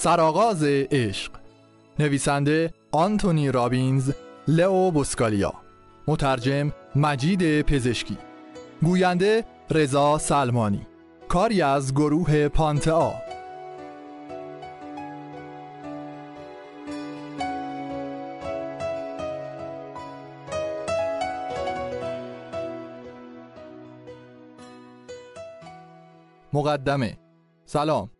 سرآغاز عشق. نویسنده آنتونی رابینز لئو بوسکالیا. مترجم مجید پزشکی. گوینده رضا سلمانی. کاری از گروه پانتا. مقدمه. سلام.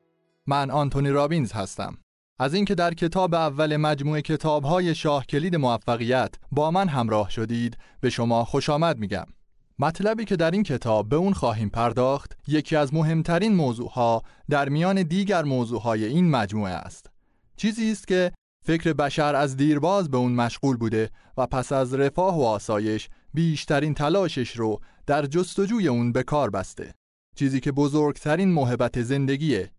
من آنتونی رابینز هستم. از اینکه در کتاب اول مجموعه کتاب‌های شاه کلید موفقیت با من همراه شدید به شما خوش آمد میگم. مطلبی که در این کتاب به اون خواهیم پرداخت یکی از مهمترین موضوعها در میان دیگر موضوعهای این مجموعه است. چیزی است که فکر بشر از دیرباز به اون مشغول بوده و پس از رفاه و آسایش بیشترین تلاشش رو در جستجوی اون به کار بسته. چیزی که بزرگترین محبت زندگیه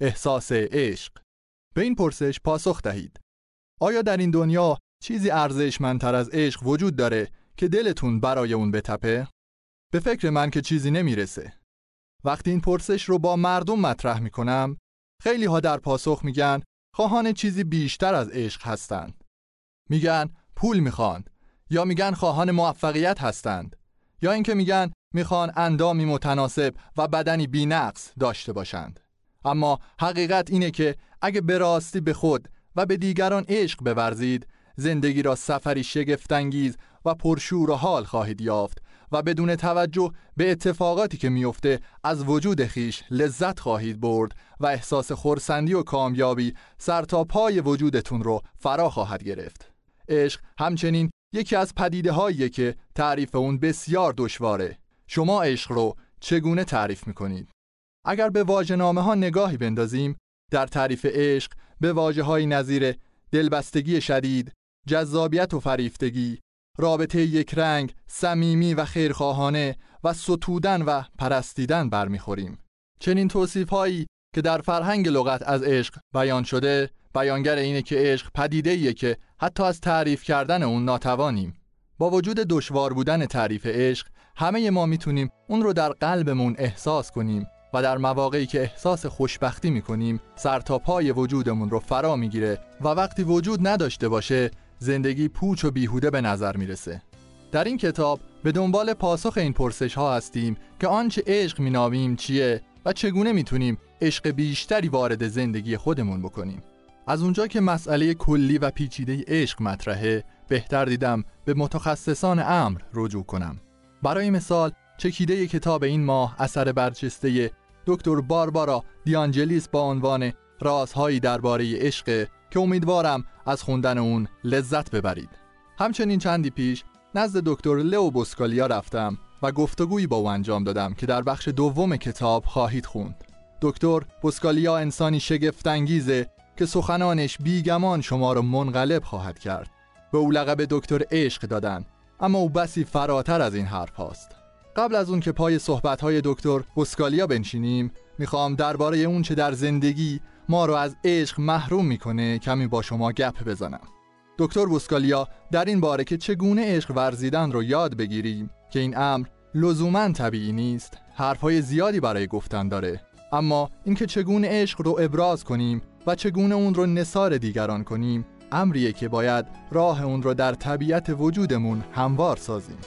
احساس عشق. به این پرسش پاسخ دهید. آیا در این دنیا چیزی ارزشمندتر از عشق وجود داره که دلتون برای اون بتپه؟ به فکر من که چیزی نمی‌رسه. وقتی این پرسش رو با مردم مطرح می‌کنم خیلی ها در پاسخ میگن خواهان چیزی بیشتر از عشق هستند. میگن پول می‌خوان یا میگن خواهان موفقیت هستند یا اینکه میگن می‌خوان اندامی متناسب و بدنی بینقص داشته باشند. اما حقیقت اینه که اگه به راستی به خود و به دیگران عشق بورزید زندگی را سفری شگفتانگیز و پرشور و حال خواهید یافت و بدون توجه به اتفاقاتی که میفته از وجود خیش لذت خواهید برد و احساس خورسندی و کامیابی سر تا پای وجودتون رو فرا خواهد گرفت عشق همچنین یکی از پدیده هاییه که تعریف اون بسیار دشواره شما عشق رو چگونه تعریف می‌کنید؟ اگر به واژه‌نامه ها نگاهی بندازیم در تعریف عشق به واجه های نظیر دلبستگی شدید، جذابیت و فریفتگی، رابطه یک رنگ، صمیمی و خیرخواهانه و ستودن و پرستیدن برمیخوریم. چنین توصیف هایی که در فرهنگ لغت از عشق بیان شده بیانگر اینه که عشق پدیده که حتی از تعریف کردن اون ناتوانیم با وجود دشوار بودن تعریف عشق همه ما می‌تونیم اون رو در قلبمون احساس کنیم و در مواقعی که احساس خوشبختی می‌کنیم سر تا پای وجودمون رو فرا می‌گیره و وقتی وجود نداشته باشه زندگی پوچ و بیهوده به نظر می‌رسه. در این کتاب به دنبال پاسخ این پرسش ها هستیم که آنچه عشق مینامیم چیه و چگونه می‌تونیم عشق بیشتری وارد زندگی خودمون بکنیم. از اونجا که مسئله کلی و پیچیده عشق مطرحه بهتر دیدم به متخصصان امر رجوع کنم. برای مثال چکیده کتاب این ماه اثر برجسته دکتر باربارا دیانجلیس با عنوان رازهایی درباره عشق که امیدوارم از خوندن اون لذت ببرید. همچنین چندی پیش نزد دکتر لئو بوسکالیا رفتم و گفتگویی با او انجام دادم که در بخش دوم کتاب خواهید خوند. دکتر بوسکالیا انسانی شگفتانگیزه که سخنانش بیگمان شما را منقلب خواهد کرد. به او لقب دکتر عشق دادن اما او بسی فراتر از این حرف هاست. قبل از اون که پای صحبت دکتر بوسکالیا بنشینیم می‌خوام درباره اون چه در زندگی ما رو از عشق محروم می‌کنه کمی با شما گپ بزنم. دکتر بوسکالیا در این باره که چگونه عشق ورزیدن رو یاد بگیریم که این امر لزوما طبیعی نیست حرفهای زیادی برای گفتن داره. اما اینکه چگونه عشق رو ابراز کنیم و چگونه اون رو نصار دیگران کنیم امریه که باید راه اون رو در طبیعت وجودمون هموار سازیم.